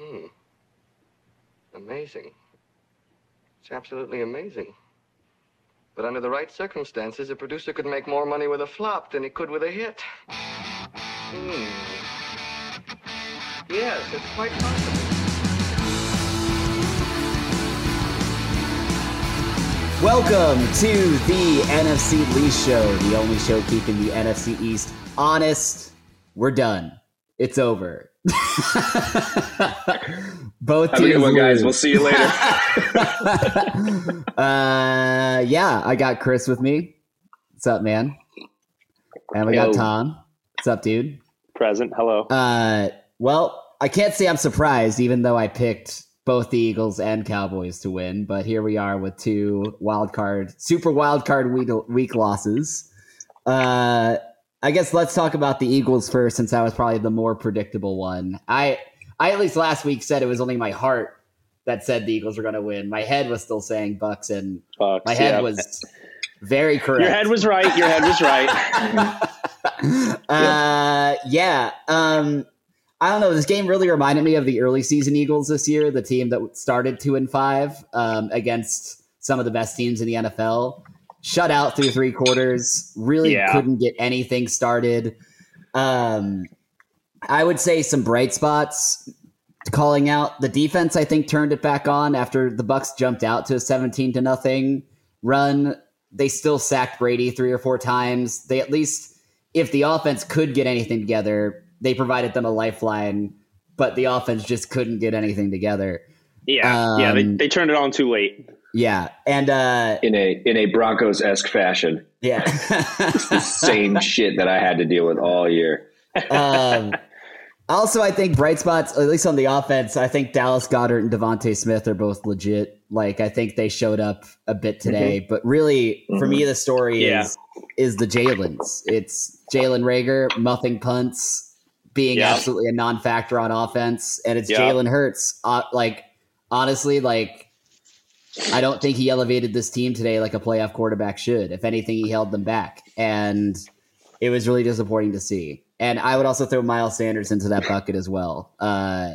Hmm. Amazing. It's absolutely amazing. But under the right circumstances, a producer could make more money with a flop than he could with a hit. Hmm. Yes, it's quite possible. Welcome to the NFC Least Show, the only show keeping the NFC East honest. We're done. It's over. Both Have a teams good one, guys. We'll see you later. uh, yeah, I got Chris with me. What's up, man? And we got Tom. What's up, dude? Present. Hello. Uh, well, I can't say I'm surprised, even though I picked both the Eagles and Cowboys to win. But here we are with two wild card, super wild card week, week losses. Uh, I guess let's talk about the Eagles first, since that was probably the more predictable one. I, I at least last week said it was only my heart that said the Eagles were going to win. My head was still saying Bucs, and Bucs, my head yeah. was very correct. Your head was right. Your head was right. uh, yeah. Um, I don't know. This game really reminded me of the early season Eagles this year, the team that started two and five um, against some of the best teams in the NFL. Shut out through three quarters. Really Yeah. couldn't get anything started. Um, I would say some bright spots calling out the defense. I think turned it back on after the Bucs jumped out to a seventeen to nothing run. They still sacked Brady three or four times. They at least, if the offense could get anything together, they provided them a lifeline. But the offense just couldn't get anything together. Yeah. yeah. They, Um, they turned it on too late. Yeah, and uh, in a in a Broncos esque fashion. yeah. it's The same shit that I had to deal with all year. um, also, I think bright spots, at least on the offense, I think Dallas Goedert and DeVonta Smith are both legit. Like, I think they showed up a bit today, but really, for me, the story Yeah. is is the Jalen's. It's Jalen Reagor muffing punts, being Yeah. absolutely a non-factor on offense, and it's Yeah. Jalen Hurts. Uh, like, honestly, like. I don't think he elevated this team today like a playoff quarterback should. If anything, he held them back. And it was really disappointing to see. And I would also throw Miles Sanders into that bucket as well. Uh,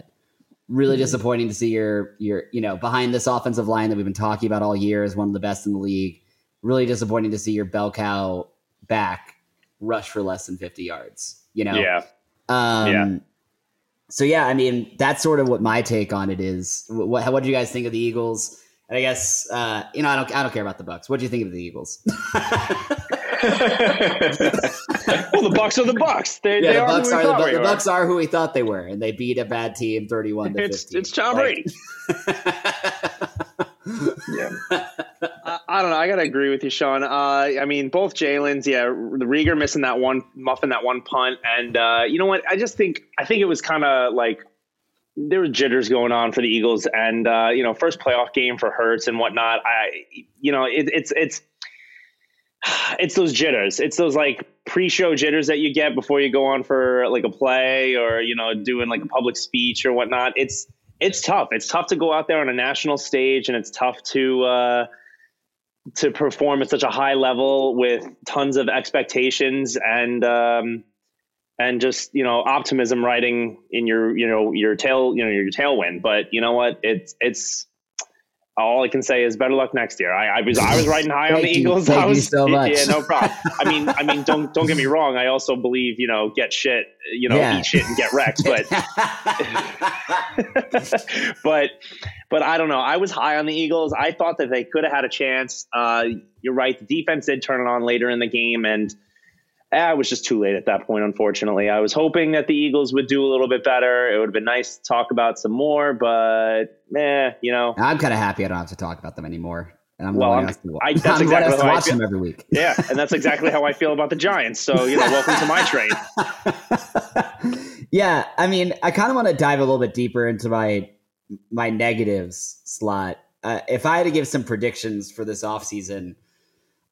really disappointing to see your your you know behind this offensive line that we've been talking about all year is one of the best in the league. Really disappointing to see your bell cow back rush for less than fifty yards. You know, Yeah. um, Yeah. So yeah, I mean that's sort of what my take on it is. What what do you guys think of the Eagles? And I guess uh, you know I don't I don't care about the Bucs. What do you think of the Eagles? well, the Bucs are the Bucs. They, yeah, they the are Bucs are the, we the. Bucs are who we thought they were, and they beat a bad team thirty-one to It's fifteen. it's Tom Brady. I, I don't know. I gotta agree with you, Sean. Uh, I mean, both Jalen's. Yeah, the Reagor missing that one, muffing that one punt, and uh, you know what? I just think I think it was kind of like there were jitters going on for the Eagles, and uh, you know, first playoff game for Hurts and whatnot. I, you know, it, it's it's it's those jitters. It's those like pre-show jitters that you get before you go on for like a play or you know doing like a public speech or whatnot. It's it's tough. It's tough to go out there on a national stage, and it's tough to uh, to perform at such a high level with tons of expectations and um, and just you know optimism riding in your you know your tail you know your tailwind. But you know what? It's it's all I can say is better luck next year. I, I was I was riding high on the you. Eagles. Thank I you was so much. yeah, no problem. I mean, I mean, don't don't get me wrong. I also believe you know get shit, you know, Yeah. eat shit and get wrecked. But but but I don't know. I was high on the Eagles. I thought that they could have had a chance. Uh, you're right. The defense did turn it on later in the game, and I was just too late at that point. Unfortunately, I was hoping that the Eagles would do a little bit better. It would have been nice to talk about some more, but eh, you know. I'm kind of happy I don't have to talk about them anymore. And I'm Well, I'm, I- that's I'm the exactly to how I watch feel. them every week. Yeah, and that's exactly how I feel about the Giants. So you know, welcome to my trade. yeah, I mean, I kind of want to dive a little bit deeper into my my negatives slot. Uh, if I had to give some predictions for this offseason,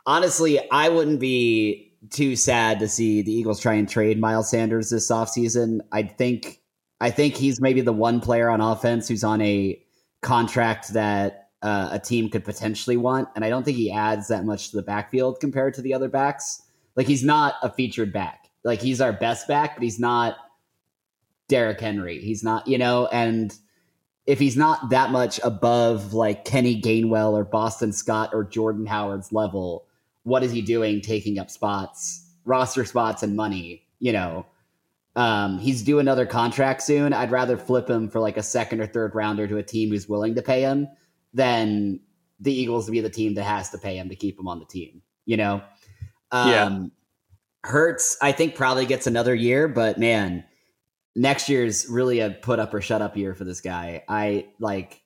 honestly, I wouldn't be too sad to see the Eagles try and trade Miles Sanders this offseason. I think I think he's maybe the one player on offense who's on a contract that uh, a team could potentially want, and I don't think he adds that much to the backfield compared to the other backs. Like he's not a featured back. Like he's our best back, but he's not Derrick Henry. He's not, you know, and if he's not that much above like Kenny Gainwell or Boston Scott or Jordan Howard's level, what is he doing taking up spots, roster spots and money, you know? Um, he's due another contract soon. I'd rather flip him for like a second or third rounder to a team who's willing to pay him than the Eagles to be the team that has to pay him to keep him on the team, you know? Um, Yeah. Hurts, I think, probably gets another year, but man, next year's really a put up or shut up year for this guy. I like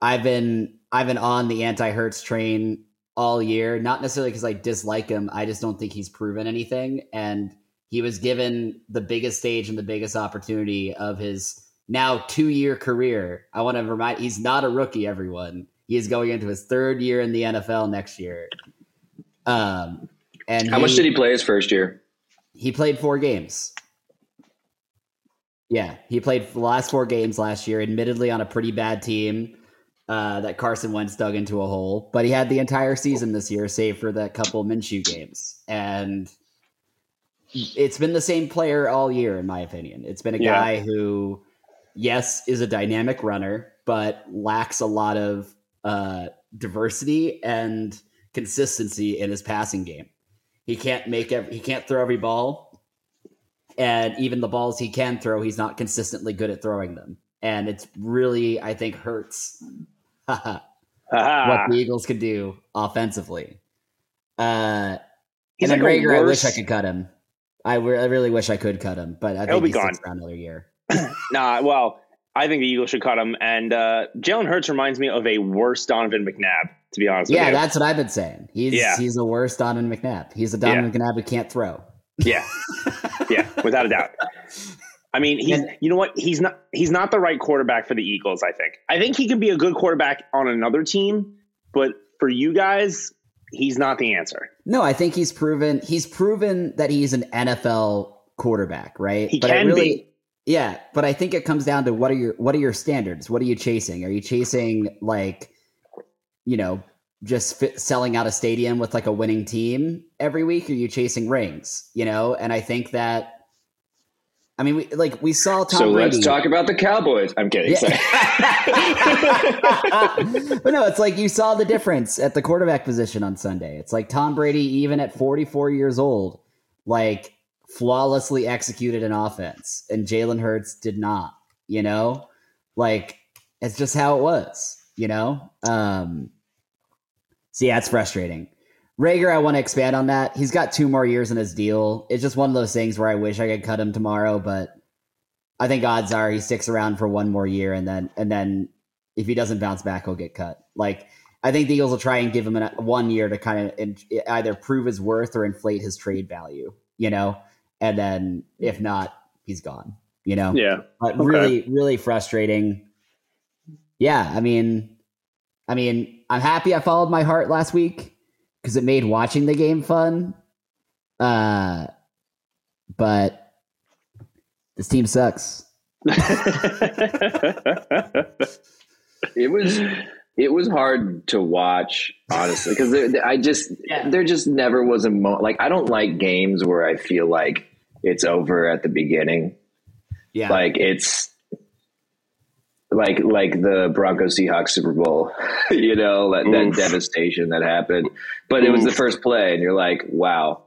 I've been I've been on the anti Hurts train all year, not necessarily because I dislike him. I just don't think he's proven anything. And he was given the biggest stage and the biggest opportunity of his now two year career. I want to remind he's not a rookie, everyone. He is going into his third year in the NFL next year. Um and How much did he play his first year? he played four games. Yeah, he played the last four games last year, admittedly on a pretty bad team uh, that Carson Wentz dug into a hole. But he had the entire season this year, save for that couple Minshew games. And it's been the same player all year, in my opinion. It's been a Yeah. guy who, yes, is a dynamic runner, but lacks a lot of uh, diversity and consistency in his passing game. He can't make every, he can't throw every ball, and even the balls he can throw, he's not consistently good at throwing them. And it's really, I think, hurts what the Eagles could do offensively. Uh, He's and then like Reagor, I wish I could cut him. I, re- I really wish I could cut him, but I He'll think be he gone. around another year. Nah, well, I think the Eagles should cut him. And uh, Jalen Hurts reminds me of a worse Donovan McNabb, to be honest Yeah, that's what I've been saying. He's Yeah. he's a worse Donovan McNabb. He's a Donovan McNabb who can't throw. Yeah, yeah, without a doubt. I mean, he's And- you know what? He's not he's not the right quarterback for the Eagles. I think. I think he can be a good quarterback on another team, but for you guys, he's not the answer. No, I think he's proven he's proven that he's an NFL quarterback, right? He but can really, be. Yeah, but I think it comes down to what are your what are your standards? What are you chasing? Are you chasing like, you know, just fit, selling out a stadium with like a winning team every week? Are you chasing rings? You know, and I think that. I mean, we, like we saw Tom so Brady. let's talk about the Cowboys. I'm kidding. Sorry. but no, it's like you saw the difference at the quarterback position on Sunday. It's like Tom Brady, even at 44 years old, like flawlessly executed an offense, and Jalen Hurts did not. You know, like it's just how it was. You know, um, so yeah, it's frustrating. Reagor, I want to expand on that. He's got two more years in his deal. It's just one of those things where I wish I could cut him tomorrow, but I think odds are he sticks around for one more year, and then and then if he doesn't bounce back, he'll get cut. Like I think the Eagles will try and give him an, one year to kind of in, either prove his worth or inflate his trade value, you know. And then if not, he's gone. You know. Yeah, But Okay. really, really frustrating. Yeah, I mean, I mean, I'm happy I followed my heart last week because it made watching the game fun. Uh, but this team sucks. it was it was hard to watch honestly because I just Yeah. there just never was a mo like I don't like games where I feel like it's over at the beginning Yeah, like it's like like the Broncos Seahawks Super Bowl, you know, that, that devastation that happened. But it was the first play, and you're like, wow,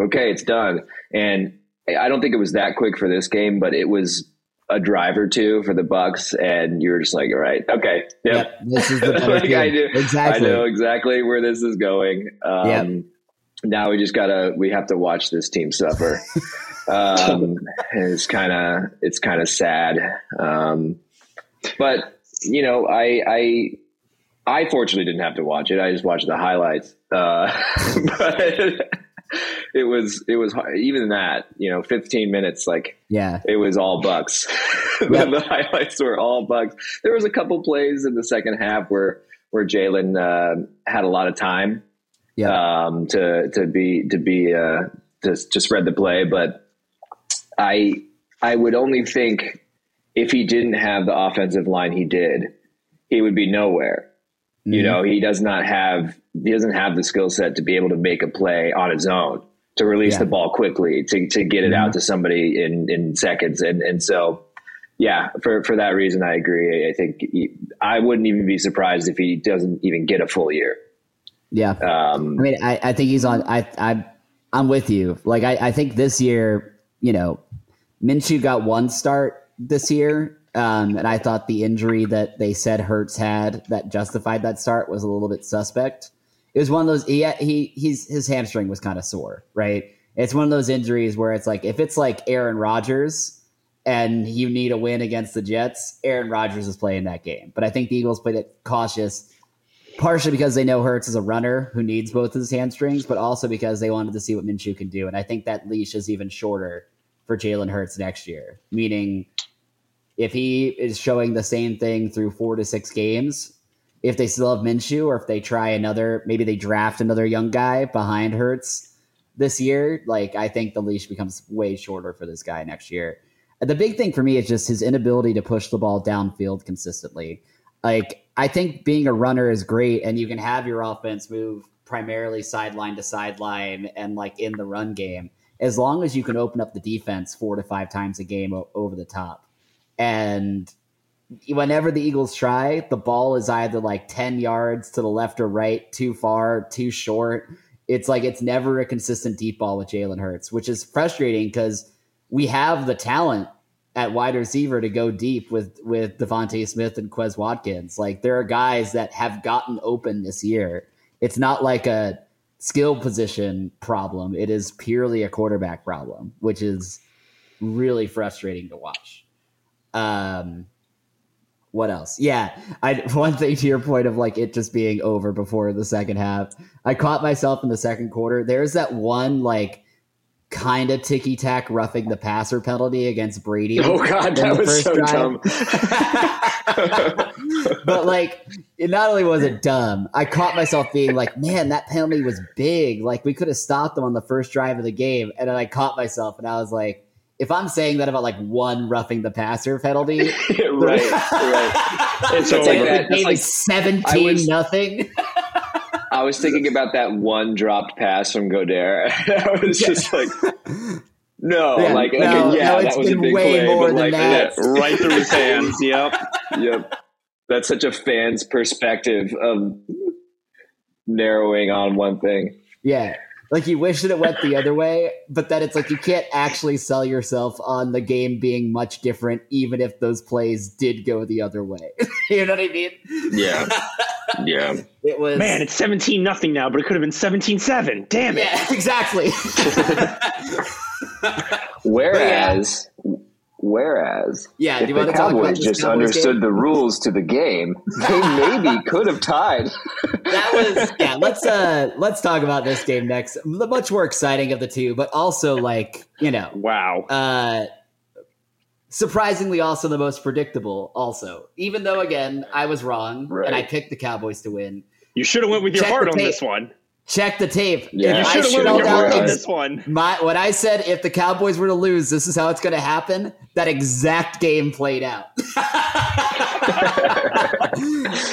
okay, it's done. And I don't think it was that quick for this game, but it was a drive or two for the Bucs, and you were just like, all right, okay, yep. Yep, this is the like I do, Exactly. I know exactly where this is going. Um, Yep. Now we just gotta we have to watch this team suffer. um, it's kind of it's kind of sad, um, but you know I I I fortunately didn't have to watch it. I just watched the highlights. Uh, but it was it was hard. even that you know 15 minutes like Yeah, it was all Bucs. Yep. the highlights were all Bucs. There was a couple plays in the second half where where Jalen uh, had a lot of time yeah, um, to to be to be uh, to to spread the play, but I I would only think if he didn't have the offensive line he did, he would be nowhere. You Mhm. know, he does not have he doesn't have the skill set to be able to make a play on his own, to release Yeah. the ball quickly, to to get it Mhm. out to somebody in in seconds, and and so yeah, for for that reason, I agree. I think he, I wouldn't even be surprised if he doesn't even get a full year. Yeah, Um, I mean, I, I think he's on. I I I'm with you. Like I, I think this year, you know, Minshew got one start this year, um, and I thought the injury that they said Hurts had that justified that start was a little bit suspect. It was one of those. He he he's his hamstring was kind of sore, right? It's one of those injuries where it's like if it's like Aaron Rodgers and you need a win against the Jets, Aaron Rodgers is playing that game. But I think the Eagles played it cautious partially because they know Hurts is a runner who needs both of his hamstrings, but also because they wanted to see what Minshew can do. And I think that leash is even shorter for Jalen Hurts next year, meaning if he is showing the same thing through four to six games, if they still have Minshew or if they try another, maybe they draft another young guy behind Hurts this year, like I think the leash becomes way shorter for this guy next year. The big thing for me is just his inability to push the ball downfield consistently. Like I think being a runner is great, and you can have your offense move primarily sideline to sideline and like in the run game, as long as you can open up the defense four to five times a game o- over the top. And whenever the Eagles try, the ball is either like 10 yards to the left or right, too far, too short. It's like it's never a consistent deep ball with Jalen Hurts, which is frustrating because we have the talent at wide receiver to go deep with with DeVonta Smith and Quez Watkins. Like there are guys that have gotten open this year. It's not like a skill position problem. It is purely a quarterback problem, which is really frustrating to watch. Um what else? Yeah, I one thing to your point of like it just being over before the second half. I caught myself in the second quarter. There's that one like kind of ticky tack roughing the passer penalty against Brady. oh God, that was so drive. dumb. but like, it not only was it dumb, I caught myself being like, "Man, that penalty was big. Like, we could have stopped them on the first drive of the game." And then I caught myself, and I was like, "If I'm saying that about like one roughing the passer penalty, right, right. It's It's like that. It's like seventeen was- nothing." I was thinking about that one dropped pass from Goedert. I was just like, no, Yeah, like, like, no, yeah, no, that was a big way play, more but than like, that. yeah, right through his hands. Yep. yep. That's such a fan's perspective of narrowing on one thing. Yeah. Like you wish that it went the other way, but then it's like you can't actually sell yourself on the game being much different, even if those plays did go the other way. you know what I mean? Yeah, yeah. It was Man, it's 17 nothing now, but it could have been 17 7. Damn it. yeah, exactly. Whereas, whereas, Yeah, do if you the to Cowboys just Cowboys understood game? the rules to the game, they maybe could have tied. that was yeah. Let's uh let's talk about this game next. The much more exciting of the two, but also like you know Wow. uh surprisingly also the most predictable. Also, even though again I was wrong Right. and I picked the Cowboys to win. You should have went with your Check heart on this one. Check the tape. Yeah. You should have went with your heart on this one. my what I said if the Cowboys were to lose, this is how it's going to happen. That exact game played out.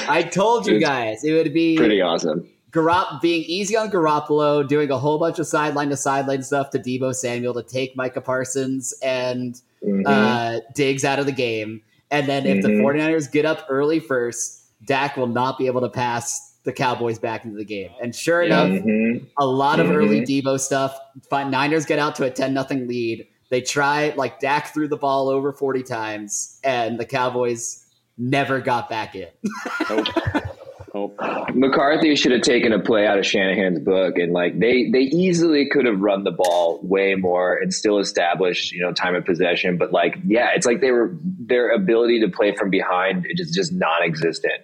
I told you guys it would be Pretty awesome. Garop being easy on Garoppolo, doing a whole bunch of sideline to sideline stuff to Deebo Samuel to take Micah Parsons and Mhm. uh, Diggs out of the game. And then if the Mhm. 49ers get up early first, Dak will not be able to pass the Cowboys back into the game. And sure enough, Mhm. a lot of early Deebo stuff. Fin- Niners get out to a 10 nothing lead. They try, like, Dak threw the ball over 40 times, and the Cowboys never got back in. Nope. Nope. McCarthy should have taken a play out of Shanahan's book, and like they they easily could have run the ball way more and still established you know time of possession. But like yeah, it's like they were their ability to play from behind it is just non-existent.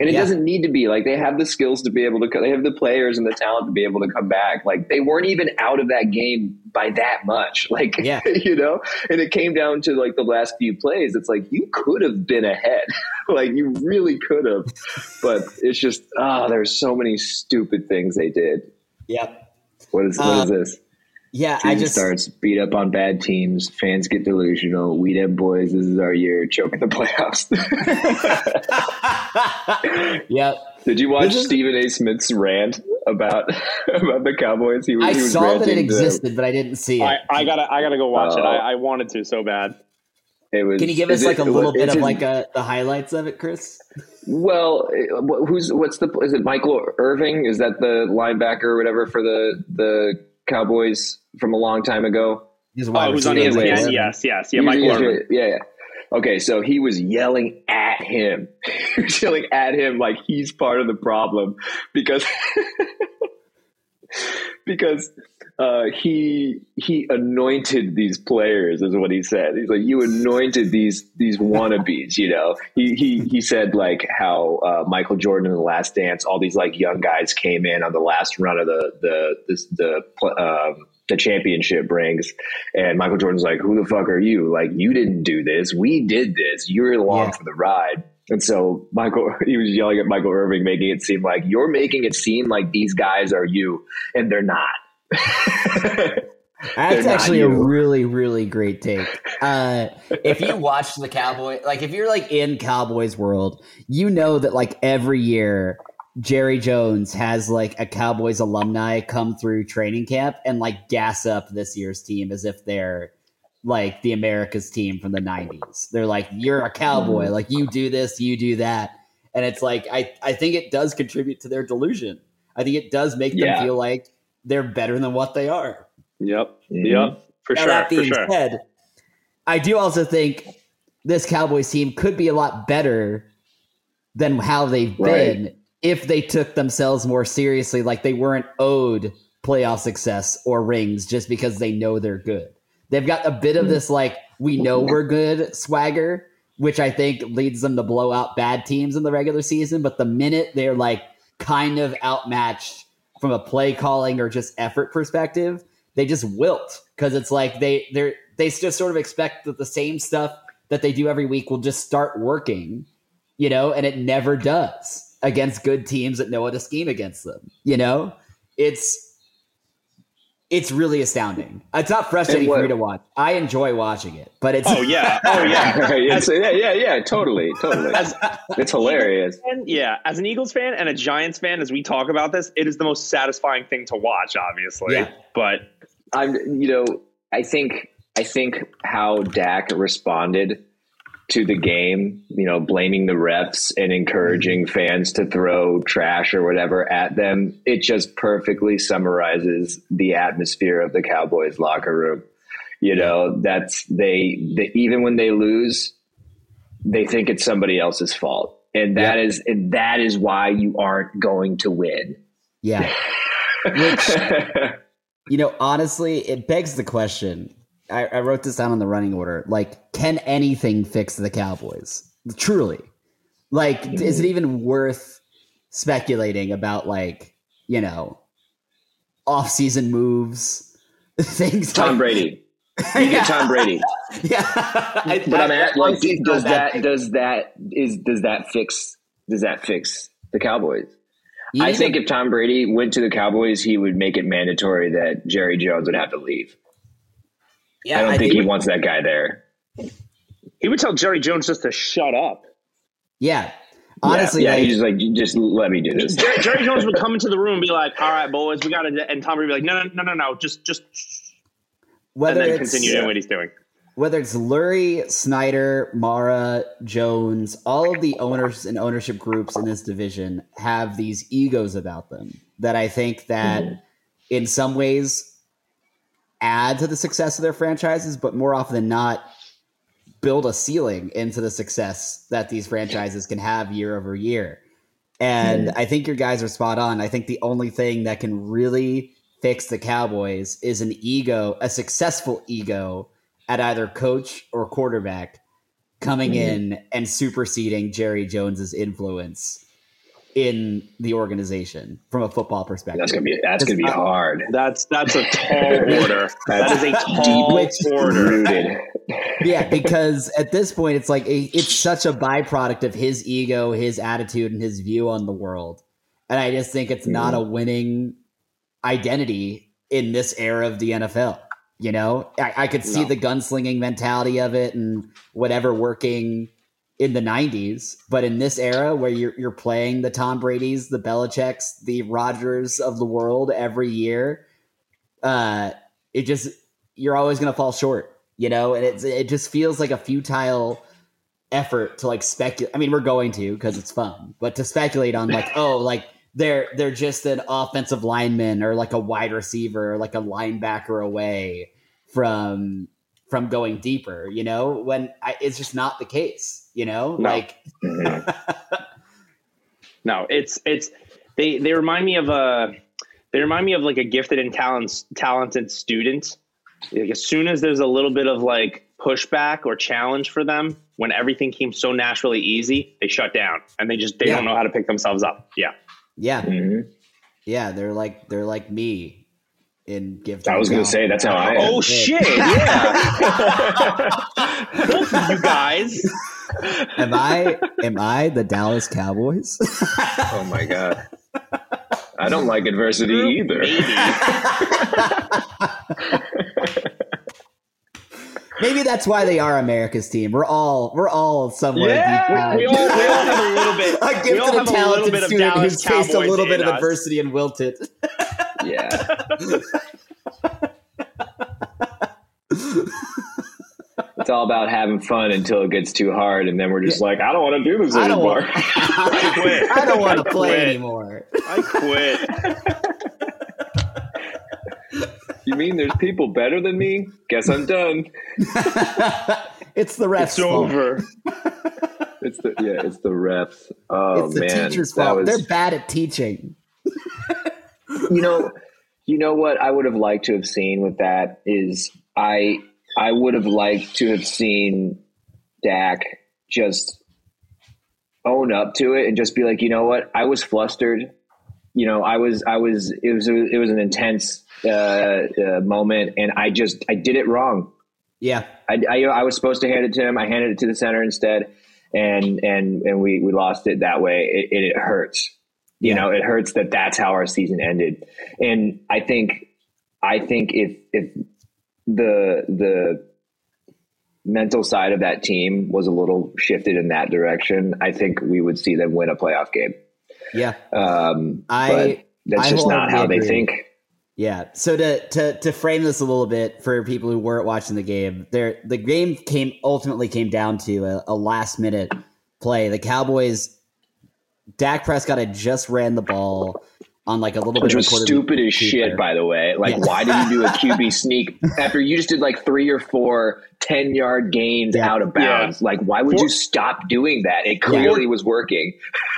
And it Yeah. doesn't need to be like they have the skills to be able to. They have the players and the talent to be able to come back. Like they weren't even out of that game by that much. Like Yeah. you know, and it came down to like the last few plays. It's like you could have been ahead. like you really could have, but it's just ah, there's so many stupid things they did. Yep. What is what Um, is this? Yeah, I just. starts beat up on bad teams. Fans get delusional. We them boys. This is our year. Choking the playoffs. yep. Did you watch is- Stephen A. Smith's rant about about the Cowboys? He, I he was saw that it ranting to- existed, but I didn't see it. I, I gotta I gotta go watch it. Oh. I, I wanted to so bad. It was. Can you give us like it- a little bit of it- like a, the highlights of it, Chris? Well, uh, who's what's the is it Michael Irvin? Is that the linebacker or whatever for the the Cowboys from a long time ago? He's a Oh, wide who's on receiver. Anyways. ESPN? Yes, yes, yeah. He was- Michael he was- Irvin. Yeah, yeah. Okay, so he was yelling at him. he was yelling at him like he's part of the problem because because uh, he he anointed these players is what he said. He's like you anointed these these wannabes. You know, he he he said like how uh, Michael Jordan in the Last Dance, all these like young guys came in on the last run of the the this, the um, the championship rings, and Michael Jordan's like, "Who the fuck are you? Like you didn't do this. We did this. You're along Yeah. for the ride." And so Michael, he was yelling at Michael Irvin, making it seem like you're making it seem like these guys are you, and they're not. That's actually a really, really great take. Uh, if you watch the Cowboy, like if you're like in Cowboys world, you know that like every year Jerry Jones has like a Cowboys alumni come through training camp and like gas up this year's team as if they're like the America's team from the 90s. They're like, you're a cowboy, Mm-hmm. like you do this, you do that. And it's like, I, I think it does contribute to their delusion. I think it does make them Yeah. feel like they're better than what they are. Yep, Mhm. yep, for Now, sure, that being sure. said, I do also think this Cowboys team could be a lot better than how they've Right. been if they took themselves more seriously, like they weren't owed playoff success or rings just because they know they're good. They've got a bit of this like we know we're good swagger, which I think leads them to blow out bad teams in the regular season. But the minute they're like kind of outmatched from a play calling or just effort perspective, they just wilt because it's like they they're they just sort of expect that the same stuff that they do every week will just start working, you know, and it never does against good teams that know how to scheme against them. You know, it's it's really astounding. It's not frustrating And for me to watch. I enjoy watching it, but it's Oh yeah, oh yeah. It's- yeah, yeah, yeah, totally, totally. As, It's hilarious. and yeah, as an Eagles fan and a Giants fan, as we talk about this, it is the most satisfying thing to watch. Obviously, Yeah. but I'm, you know, I think, I think how Dak responded to the game, you know, blaming the refs and encouraging fans to throw trash or whatever at them, it just perfectly summarizes the atmosphere of the Cowboys locker room. You know, that's they, they even when they lose, they think it's somebody else's fault. And that is and that is why you aren't going to win. yeah. Which you know, honestly, it begs the question. I, I wrote this down on the running order. Like, can anything fix the Cowboys? Truly, like, is it even worth speculating about like you know off-season moves, things? Tom like, Brady. You get Tom Brady. Yeah, I- But I'm at like, honestly, does not that does that is does that fix does that fix the Cowboys? You I think to- if Tom Brady went to the Cowboys, he would make it mandatory that Jerry Jones would have to leave. Yeah, I don't I think think- he wants that guy there. he would tell Jerry Jones just to shut up. yeah. Honestly, yeah, like, he's just like, just let me do this. Jerry, Jerry Jones would come into the room and be like, "All right, boys, we got to," and Tom Brady would be like, "No, no, no, no, no, just, just," and whether then it's continue doing what he's doing. whether it's Lurie, Snyder, Mara, Jones, all of the owners and ownership groups in this division have these egos about them that I think that mm-hmm. in some ways add to the success of their franchises, but more often than not build a ceiling into the success that these franchises can have year over year. And hmm. I think your guys are spot on. I think the only thing that can really fix the Cowboys is an ego, a successful ego at either coach or quarterback coming hmm. in and superseding Jerry Jones's influence in the organization from a football perspective. That's gonna be that's gonna be I- hard. That's that's a tall order. That's a tall Which- order. Rooted. yeah, because at this point, it's like a, it's such a byproduct of his ego, his attitude, and his view on the world. And I just think it's not mm-hmm. a winning identity in this era of the NFL. You know, I, I could see No. the gunslinging mentality of it and whatever working in the '90s, but in this era where you're you're playing the Tom Brady's, the Belichick's, the Rodgers of the world every year, uh, it just you're always going to fall short you know, and it it just feels like a futile effort to like speculate. I mean, we're going to because it's fun, but to speculate on like, oh, like they're they're just an offensive lineman or like a wide receiver or like a linebacker away from from going deeper, you know, when I, it's just not the case, you know, No. like No, it's it's they they remind me of a they remind me of like a gifted and talent, talented student. Like as soon as there's a little bit of like pushback or challenge for them, when everything came so naturally easy, they shut down and they just they Yeah. don't know how to pick themselves up. Yeah. yeah, Mhm. yeah, they're like they're like me in gift. I was going to say that's how I am. Oh shit! Yeah, both of you guys. am I am I the Dallas Cowboys? Oh my god. I don't like adversity either. Maybe that's why they are America's team. We're all we're all somewhere Yeah, deep down. we all, we all have a little bit. a we gifted all and have a little talented bit of student Dallas who's faced a little bit in of us. adversity and wilted. Yeah. It's all about having fun until it gets too hard, and then we're just like, I don't want to do this I don't anymore. want. I don't want to play quit. anymore. I quit. you mean there's people better than me? Guess I'm done. it's the refs' It's fault. over. It's the yeah, it's the refs. Oh it's the man, teacher's fault. was- They're bad at teaching. You know, you know what I would have liked to have seen with that is I I would have liked to have seen Dak just own up to it and just be like, you know what, I was flustered. You know, I was I was it was it was an intense uh, uh, moment, and I just I did it wrong. Yeah, I, I, I was supposed to hand it to him. I handed it to the center instead, and and and we we lost it that way. It, it, it hurts. You Yeah. know, it hurts that that's how our season ended. And I think I think if if the the mental side of that team was a little shifted in that direction, I think we would see them win a playoff game. yeah, Um, I- that's I just not how they think. yeah. So to to to frame this a little bit for people who weren't watching the game, there the game came ultimately came down to a, a last minute play. The Cowboys, Dak Prescott had just ran the ball on like a little Which bit was of a stupid as keeper. shit, by the way. Like, Yeah. why did you do a QB sneak after you just did like three or four 10 yard gains Yeah. out of bounds? Like, why would For- you stop doing that? It clearly was working.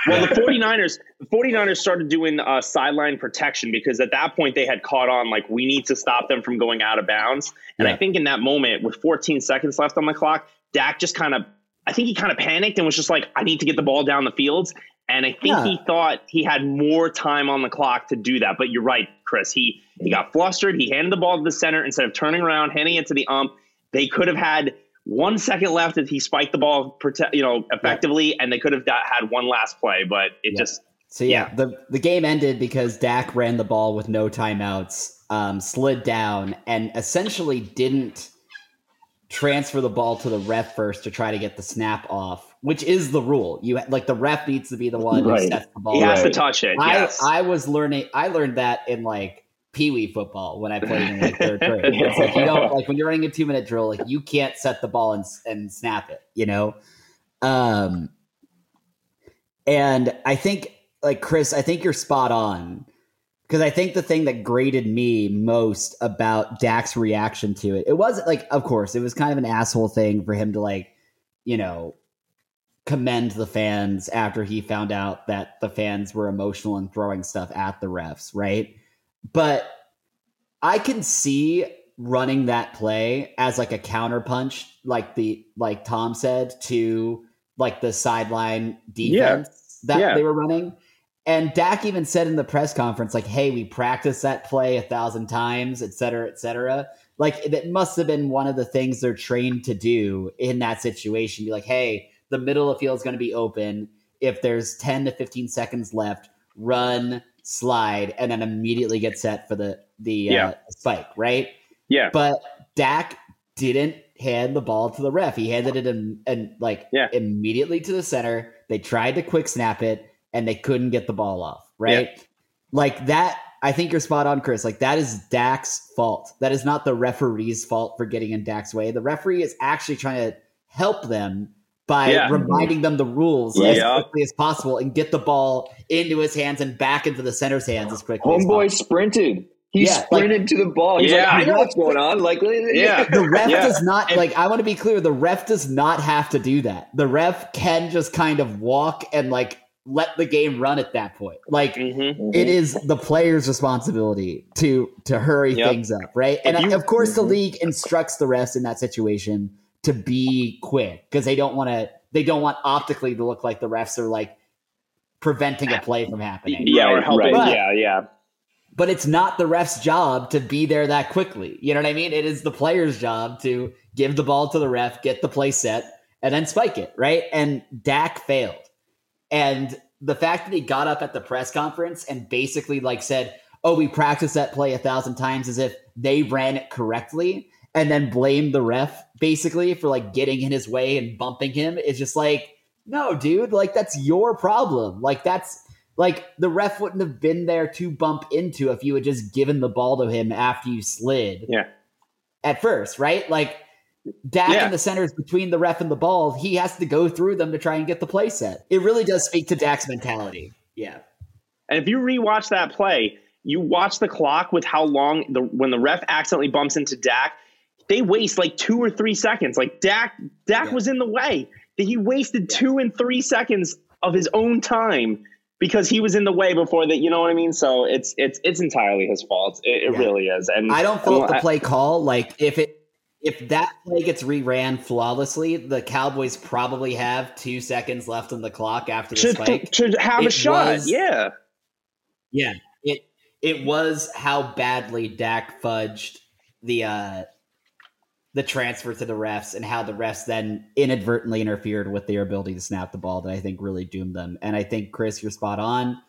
Well, the 49ers, the 49ers started doing uh, sideline protection because at that point they had caught on like we need to stop them from going out of bounds. And Yeah. I think in that moment with 14 seconds left on the clock, Dak just kind of I think he kind of panicked and was just like I need to get the ball down the field. And I think Yeah. he thought he had more time on the clock to do that. But you're right, Chris. He he got flustered. He handed the ball to the center instead of turning around, handing it to the ump. They could have had one second left if he spiked the ball, prote- you know, effectively, and they could have got, had one last play. But it Yeah. just So yeah, the the game ended because Dak ran the ball with no timeouts, um, slid down, and essentially didn't transfer the ball to the ref first to try to get the snap off, which is the rule. You like the ref needs to be the one who Right. sets the ball. he has to touch it. I yes. I was learning. I learned that in like pee wee football when I played in like third grade. It's like you don't like when you're running a two minute drill, like you can't set the ball and and snap it. You know. Um. And I think, like Chris, I think you're spot on because I think the thing that graded me most about Dak's reaction to it, it wasn't like, of course, it was kind of an asshole thing for him to like, you know, commend the fans after he found out that the fans were emotional and throwing stuff at the refs, right? But I can see running that play as like a counterpunch, like the like Tom said, to like the sideline defense that Yeah. they were running. And Dak even said in the press conference, like, hey, we practiced that play a thousand times, et cetera, et cetera. Like, it must have been one of the things they're trained to do in that situation. Be like, hey, the middle of the field is going to be open. If there's 10 to 15 seconds left, run, slide, and then immediately get set for the, the uh, spike, right? yeah. But Dak didn't hand the ball to the ref. He handed it in, and like Yeah. immediately to the center. They tried to quick snap it and they couldn't get the ball off. Right. Like that. I think you're spot on, Chris. Like that is Dak's fault. That is not the referee's fault for getting in Dak's way. The referee is actually trying to help them by Yeah. reminding them the rules as quickly as possible and get the ball into his hands and back into the center's hands as quickly as possible. Homeboy possible. sprinted. He Yeah, sprinted to the ball. He's Yeah. like, I know what's going on. Like, Yeah. The ref Yeah. does not like. I want to be clear. The ref does not have to do that. The ref can just kind of walk and like let the game run at that point. Like Mhm. it is the player's responsibility to to hurry Yep. things up, right? And If you- of course, the league instructs the refs in that situation to be quick because they don't want to. They don't want optically to look like the refs are like preventing a play from happening. Yeah, or Right, helping. right. Yeah, yeah. But it's not the ref's job to be there that quickly. You know what I mean? It is the player's job to give the ball to the ref, get the play set, and then spike it, right? And Dak failed. And the fact that he got up at the press conference and basically like said, "Oh, we practiced that play a thousand times," as if they ran it correctly, and then blamed the ref basically for like getting in his way and bumping him is just like, no, dude, like that's your problem. Like that's like the ref wouldn't have been there to bump into if you had just given the ball to him after you slid. Yeah. At first, right? Like Dak Yeah. in the centers between the ref and the ball, he has to go through them to try and get the play set. It really does speak to Dak's mentality. Yeah. And if you rewatch that play, you watch the clock with how long the when the ref accidentally bumps into Dak, they waste like two or three seconds. Like Dak, Dak Yeah. was in the way. That he wasted two and three seconds of his own time because he was in the way before that. You know what I mean? So it's it's it's entirely his fault. It, it Yeah. really is. And I don't fault the play call. Like if it if that play gets reran flawlessly, the Cowboys probably have two seconds left on the clock after the to, spike. to, to have a shot. was- yeah. Yeah, it it was how badly Dak fudged the uh the transfer to the refs and how the refs then inadvertently interfered with their ability to snap the ball that I think really doomed them. And I think Chris, you're spot on.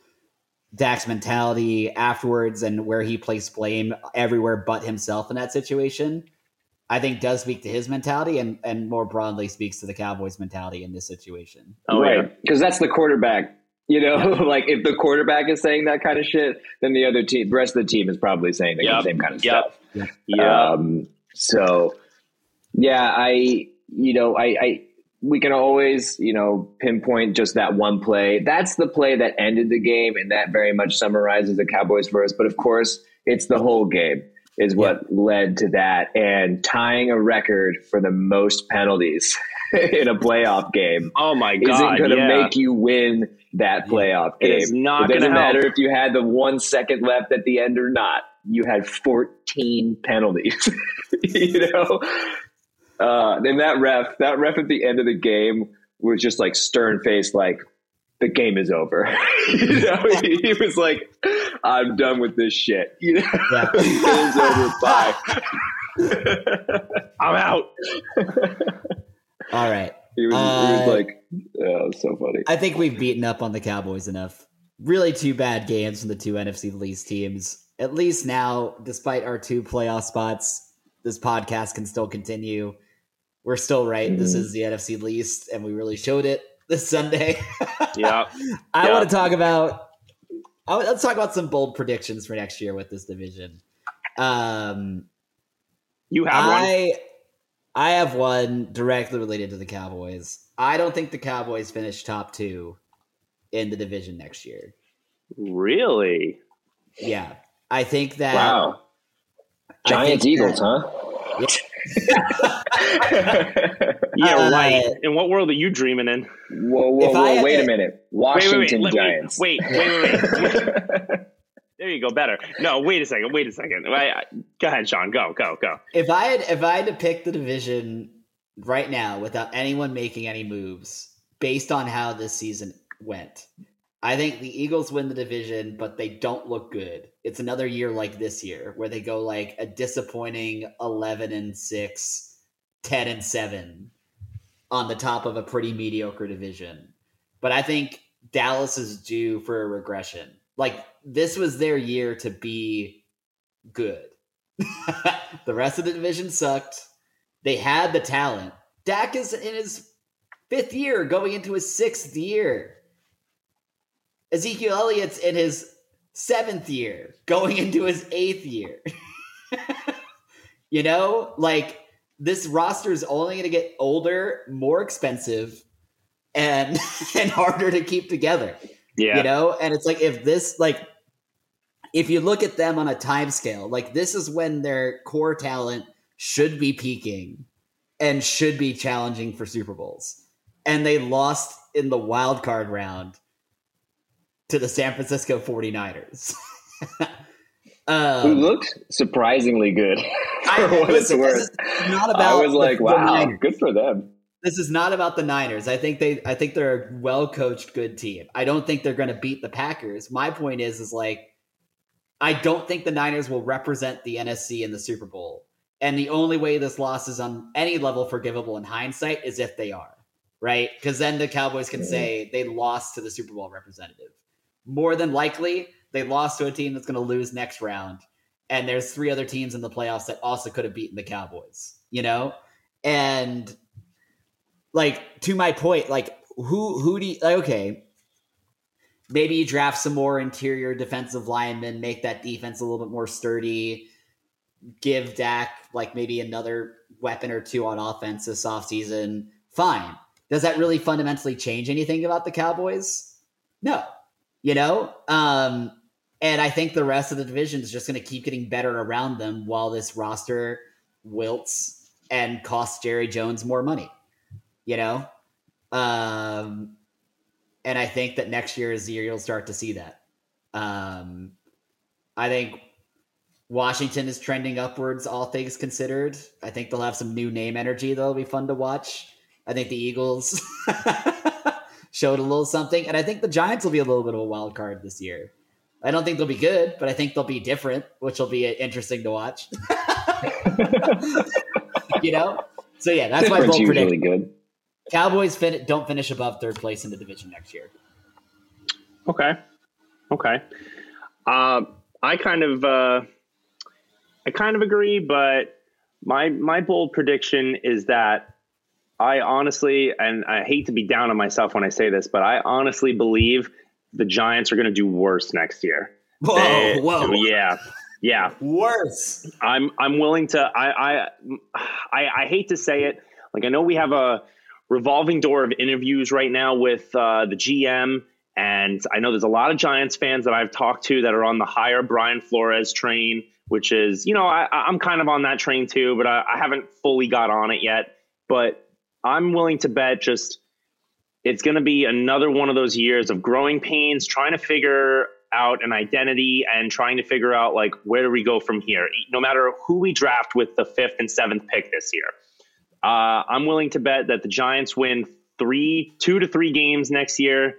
Dak's mentality afterwards and where he placed blame everywhere but himself in that situation, I think does speak to his mentality and and more broadly speaks to the Cowboys' mentality in this situation. Oh yeah. right. Because that's the quarterback. You know, like if the quarterback is saying that kind of shit, then the other team, the rest of the team is probably saying the Yep. same kind of Yep. stuff. Yeah. Um, so, yeah, I, you know, I, I, we can always, you know, pinpoint just that one play. That's the play that ended the game, and that very much summarizes the Cowboys for us. But of course, it's the whole game is what led to that, and tying a record for the most penalties in a playoff game oh my god. isn't going to yeah. make you win that playoff It game. is not it doesn't gonna help. matter if you had the one second left at the end or not. You had 14 penalties. you know, uh, and that ref, that ref at the end of the game was just like stern faced, like the game is over. you know, he, he was like, "I'm done with this shit." You know, Yeah. game's over. Bye. I'm out. All right. He was, he Uh, was like, "Oh, was so funny." I think we've beaten up on the Cowboys enough. Really, two bad games from the two NFC least teams. At least now, despite our two playoff spots, this podcast can still continue. We're still right. This Mhm. is the NFC least, and we really showed it this Sunday. Yeah. I Yeah. want to talk about. I, let's talk about some bold predictions for next year with this division. Um, You have one. I I have one directly related to the Cowboys. I don't think the Cowboys finish top two in the division next year. Really? Yeah, I think that. Wow. Giants Eagles, that- huh? Yeah, Uh, right. In what world are you dreaming in? Whoa, whoa, If whoa! Wait to- a minute. Wait, wait, wait. Washington Giants. Wait, wait, wait, wait. there you go. Better. No, wait a second. Wait a second. I, I, go ahead, Sean. Go, go, go. If I had if I had to pick the division right now without anyone making any moves based on how this season went, I think the Eagles win the division, but they don't look good. It's another year like this year where they go like a disappointing 11 and 6, 10 and 7 on the top of a pretty mediocre division. But I think Dallas is due for a regression. Like this was their year to be good. the rest of the division sucked. They had the talent. Dak is in his fifth year, going into his sixth year. Ezekiel Elliott's in his seventh year, going into his eighth year. you know, like this roster is only going to get older, more expensive, and and harder to keep together. Yeah. You know, and it's like if this like if you look at them on a time scale, like this is when their core talent should be peaking and should be challenging for Super Bowls. And they lost in the wild card round to the San Francisco 49ers. um, Who looked surprisingly good. I, listen, not about I was like, the, wow, the good for them. This is not about the Niners. I think they I think they're a well coached good team. I don't think they're gonna beat the Packers. My point is is like I don't think the Niners will represent the NFC in the Super Bowl. And the only way this loss is on any level forgivable in hindsight is if they are, right? Because then the Cowboys can say they lost to the Super Bowl representative. More than likely, they lost to a team that's going to lose next round. And there's three other teams in the playoffs that also could have beaten the Cowboys, you know? And like to my point, like who who do you like, okay, maybe you draft some more interior defensive linemen, make that defense a little bit more sturdy, give Dak like maybe another weapon or two on offense this offseason. Fine. Does that really fundamentally change anything about the Cowboys? No. You know? Um, and I think the rest of the division is just going to keep getting better around them while this roster wilts and costs Jerry Jones more money you know? Um, and I think that next year is the year you'll start to see that. Um, I think Washington is trending upwards, all things considered. I think they'll have some new name energy that'll be fun to watch. I think the Eagles showed a little something, and I think the Giants will be a little bit of a wild card this year. I don't think they'll be good, but I think they'll be different, which will be interesting to watch. you know, so yeah, that's my bold prediction. Good. Cowboys fin- don't finish above third place in the division next year. Okay. Okay. Uh, I kind of uh, I kind of agree, but my my bold prediction is that I honestly, and I hate to be down on myself when I say this, but I honestly believe the Giants are going to do worse next year. Whoa, they, whoa, yeah, yeah, worse. I'm I'm willing to. I, I I I hate to say it. Like I know we have a revolving door of interviews right now with uh, the GM. And I know there's a lot of Giants fans that I've talked to that are on the hire Brian Flores train, which is, you know, I, am kind of on that train too, but I, I haven't fully got on it yet. But I'm willing to bet just it's going to be another one of those years of growing pains, trying to figure out an identity and trying to figure out like where do we go from here no matter who we draft with the fifth and seventh pick this year uh, I'm willing to bet that the Giants win three, two to three games next year.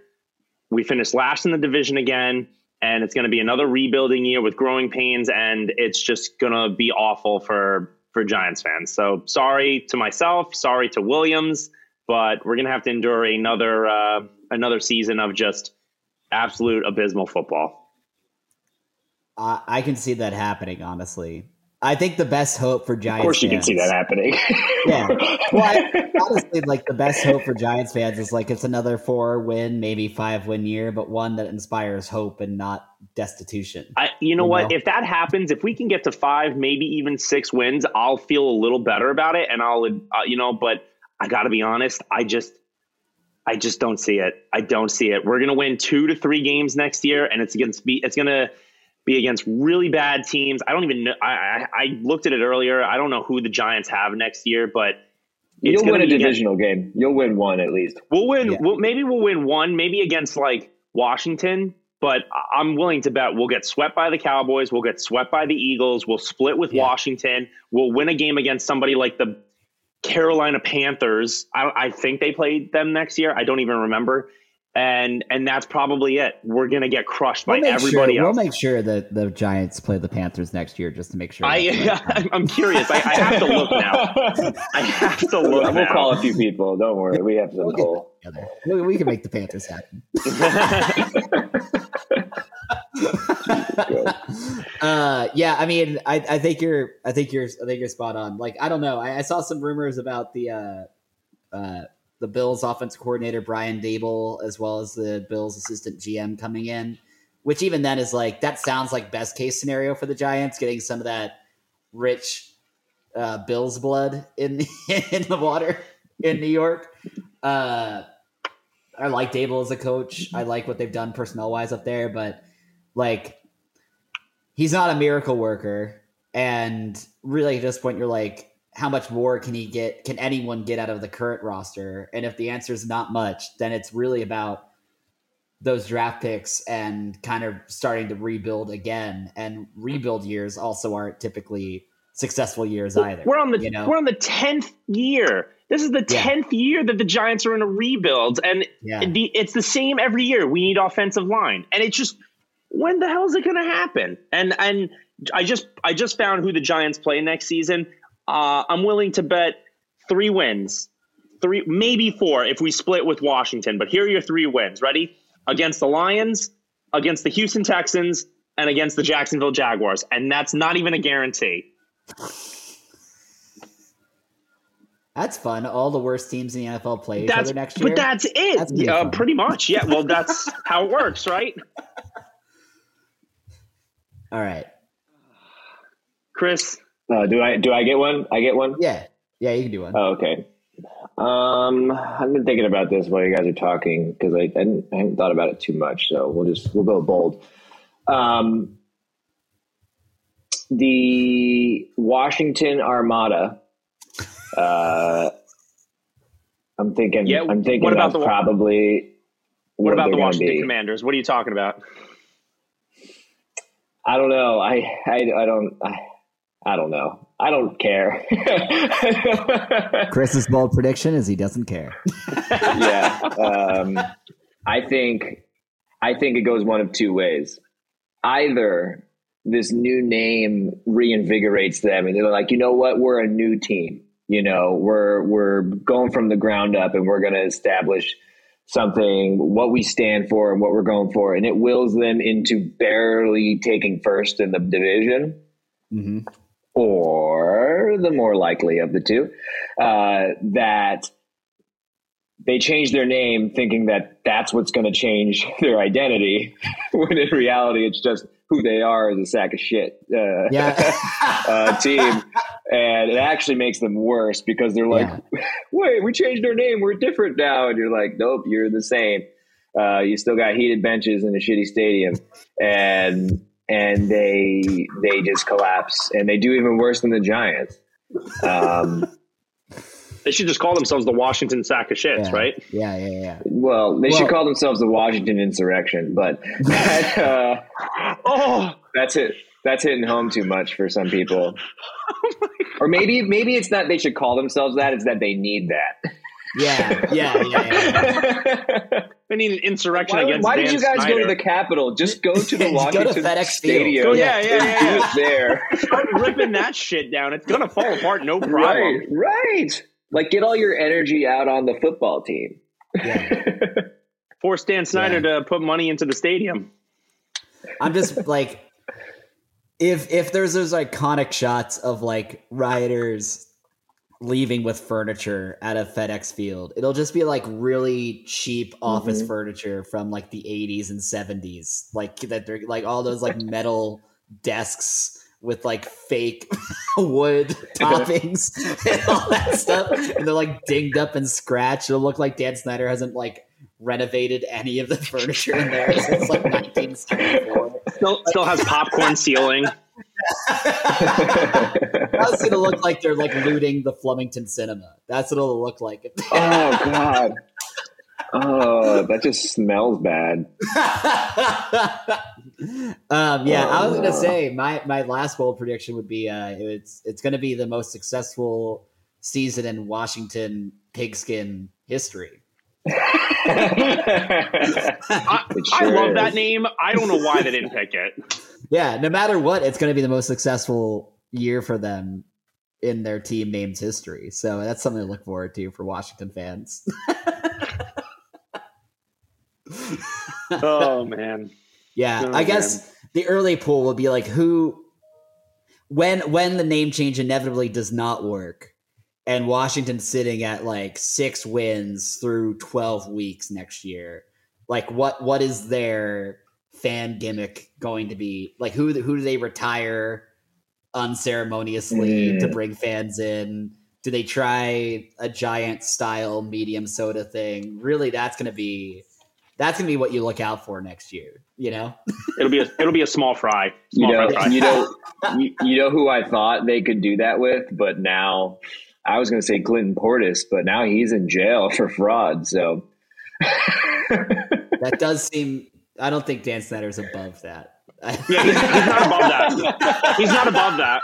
We finish last in the division again, and it's going to be another rebuilding year with growing pains, and it's just going to be awful for for Giants fans. So sorry to myself, sorry to Williams, but we're to have to endure another uh, another season of just absolute abysmal football. Uh, I can see that happening, honestly. I think the best hope for Giants. Of course, you fans, can see that happening. yeah. Well, I, honestly, like the best hope for Giants fans is like it's another four win, maybe five win year, but one that inspires hope and not destitution. I, you know you what? Know? If that happens, if we can get to five, maybe even six wins, I'll feel a little better about it, and I'll, uh, you know. But I got to be honest, I just. I just don't see it. I don't see it. We're going to win two to three games next year, and it's against. It's going to be against really bad teams. I don't even know. I, I, I looked at it earlier. I don't know who the Giants have next year, but you'll win a divisional against, game. You'll win one at least. We'll win. Yeah. We'll, maybe we'll win one. Maybe against like Washington. But I'm willing to bet we'll get swept by the Cowboys. We'll get swept by the Eagles. We'll split with yeah. Washington. We'll win a game against somebody like the Carolina Panthers. I, I think they played them next year. I don't even remember and and that's probably it. We're gonna get crushed we'll by everybody sure, else. We'll make sure that the Giants play the Panthers next year just to make sure. I, I'm curious. I, I, have to look now. I have to look. We'll now. call a few people. Don't worry. We have some we'll We, we can make the Panthers happen. uh, yeah, I mean, I, I think you're, I think you're, I think you're spot on. Like, I don't know. I, I saw some rumors about the, uh, uh, the Bills offense coordinator Brian Daboll, as well as the Bills assistant GM coming in. which even then is like that sounds like best case scenario for the Giants, getting some of that rich uh, Bills blood in the, in the water in New York. Uh, I like Dable as a coach. I like what they've done personnel wise up there, but like he's not a miracle worker. And really, at this point, you're like, how much more can he get? Can anyone get out of the current roster? And if the answer is not much, then it's really about those draft picks and kind of starting to rebuild again. And rebuild years also aren't typically successful years either. We're on the you know? we're on the tenth year. This is the Yeah. tenth year that the Giants are in a rebuild, and Yeah. the, it's the same every year. We need offensive line, and it's just when the hell is it going to happen? And and I just I just found who the Giants play next season. Uh, I'm willing to bet three wins, three maybe four if we split with Washington. But here are your three wins. Ready? Against the Lions, against the Houston Texans, and against the Jacksonville Jaguars, and that's not even a guarantee. That's fun. All the worst teams in the NFL play each That's other next year. but that's it. That's uh, pretty much. Yeah. Well, that's how it works, right? All right. Chris, Uh, do I do I get one? I get one. Yeah. Yeah, you can do one. Oh, okay. Um, I've been thinking about this while you guys are talking because I, I, didn't, I haven't thought about it too much. So we'll just we'll go bold. Um, the Washington Armada. Uh, I'm thinking. Yeah, I'm thinking what about that's the- probably. what about the they're gonna Washington be. Commanders? What are you talking about? I don't know. I I, I don't. I, I don't know. I don't care. Chris's bold prediction is he doesn't care. yeah. Um, I think I think it goes one of two ways. Either this new name reinvigorates them and they're like, you know what, we're a new team. You know, we're we're going from the ground up and we're gonna establish something, what we stand for and what we're going for, and it wills them into barely taking first in the division hmm or the more likely of the two, uh, that they change their name thinking that that's what's going to change their identity, when in reality it's just who they are as a sack of shit uh, Yeah. uh, team. And it actually makes them worse because they're like, wait, we changed our name. We're different now. And you're like, nope, you're the same. Uh, you still got heated benches in a shitty stadium. And and they they just collapse and they do even worse than the Giants. Um, They should just call themselves the Washington Sack of Shits, yeah. right? Yeah, yeah, yeah. well, they Well- should call themselves the Washington Insurrection, but that, uh, Oh, that's it. That's hitting home too much for some people. or maybe maybe it's not they should call themselves that. It's that they need that. Yeah, yeah, yeah, yeah. They need an insurrection Why, against. why did you guys go to the Capitol? Just go to the Just go to Washington FedEx Stadium. Oh, yeah, yeah, and yeah, do yeah. it there. Start ripping that shit down? It's gonna fall apart, no problem. right, right. Like get all your energy out on the football team. yeah. Force Dan Snyder Yeah. to put money into the stadium. I'm just like, if if there's those iconic shots of like rioters leaving with furniture at a FedEx field, it'll just be like really cheap office Mhm. furniture from like the 80s and 70s, like that they're like all those like metal desks with like fake wood toppings and all that stuff, and they're like dinged up and scratched. It'll look like Dan Snyder hasn't like renovated any of the furniture in there since like 1974. Still, still has popcorn ceiling. That's gonna look like they're like looting the Flemington Cinema. That's what it'll look like. oh God. Oh, that just smells bad. um, yeah, I was Oh, gonna no. say my my last bold prediction would be uh, it's it's gonna be the most successful season in Washington pigskin history. I, It I love is. that name. I don't know why they didn't pick it. Yeah, no matter what, it's gonna be the most successful year for them in their team name's history. So that's something to look forward to for Washington fans. Oh man. Yeah, Oh, I guess the early pool will be like who when when the name change inevitably does not work and Washington sitting at like 6 wins through 12 weeks next year. Like what what is their fan gimmick going to be? Like who who do they retire unceremoniously Mm. to bring fans in? Do they try a giant style medium soda thing? Really, that's going to be that's going to be what you look out for next year. You know, It'll be a it'll be a small fry. You Small know, fry. you know, you, you know who I thought they could do that with, but now I was going to say Clinton Portis, but now he's in jail for fraud. So that does seem. I don't think Dan Snyder's above that. Yeah, he's, he's not above that. He's not above that.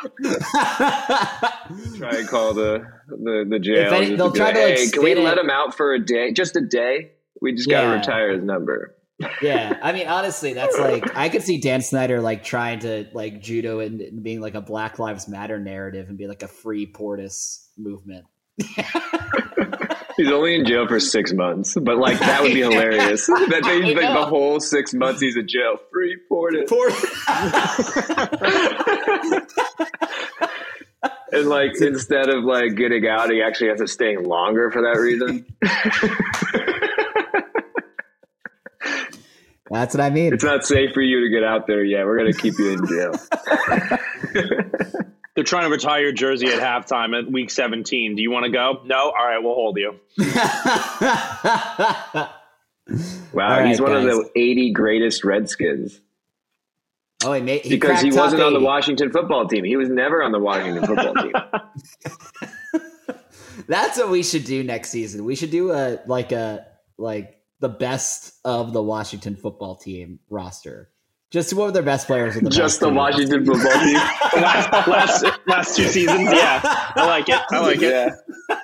try and call the the, the jail. Any- they'll try like, to, like, hey, can we let him out for a day? Just a day? We just got to retire his number. yeah, I mean, honestly, that's like I could see Dan Snyder like trying to like judo and, and being like a Black Lives Matter narrative and be like a free Portis movement. He's only in jail for six months, but like that would be hilarious. that they I like know. the whole six months he's in jail. Free Portis. And like instead of like getting out, he actually has to stay longer for that reason. That's what I mean. it's not safe for you to get out there yet. We're gonna keep you in jail. They're trying to retire your jersey at halftime at week 17. Do you want to go? No. All right, we'll hold you. Wow, All he's right, one of the eighty greatest Redskins oh, he made he because he wasn't on the Washington football team. He was never on the Washington football team. That's what we should do next season. We should do a like a like the best of the Washington football team roster. Just what were their best players in the Just the team. Washington football team. last, last, last two seasons. Yeah. I like it. I like it. Yeah.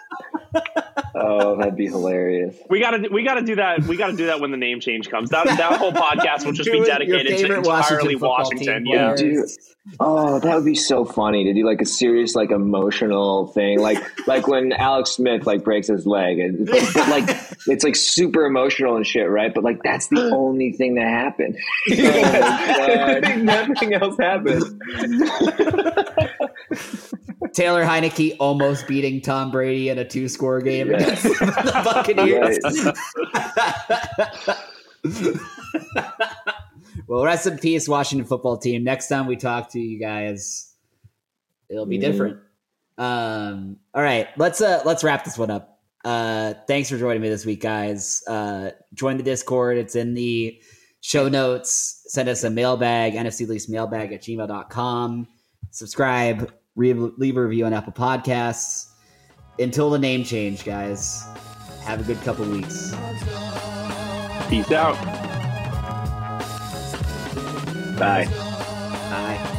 Oh, that'd be hilarious. We gotta we gotta do that. We gotta do that when the name change comes. That that whole podcast will just be dedicated to favorite entirely football Washington. team Yeah. players. Oh, that would be so funny to do like a serious, like emotional thing, like like when Alex Smith like breaks his leg, and but, but like it's like super emotional and shit, right? But like that's the only thing that happened. Oh Nothing else happened. Taylor Heinicke almost beating Tom Brady in a two score game Yeah. against the Buccaneers. well, rest in peace, Washington football team. Next time we talk to you guys, it'll be Mhm. different. Um, all right, let's uh let's wrap this one up. Uh thanks for joining me this week, guys. Uh join the Discord, it's in the show notes. Send us a mailbag, NFC East mailbag at gmail.com. Subscribe, leave a review on Apple Podcasts. Until the name change, guys. Have a good couple weeks. Peace out. Bye. Bye.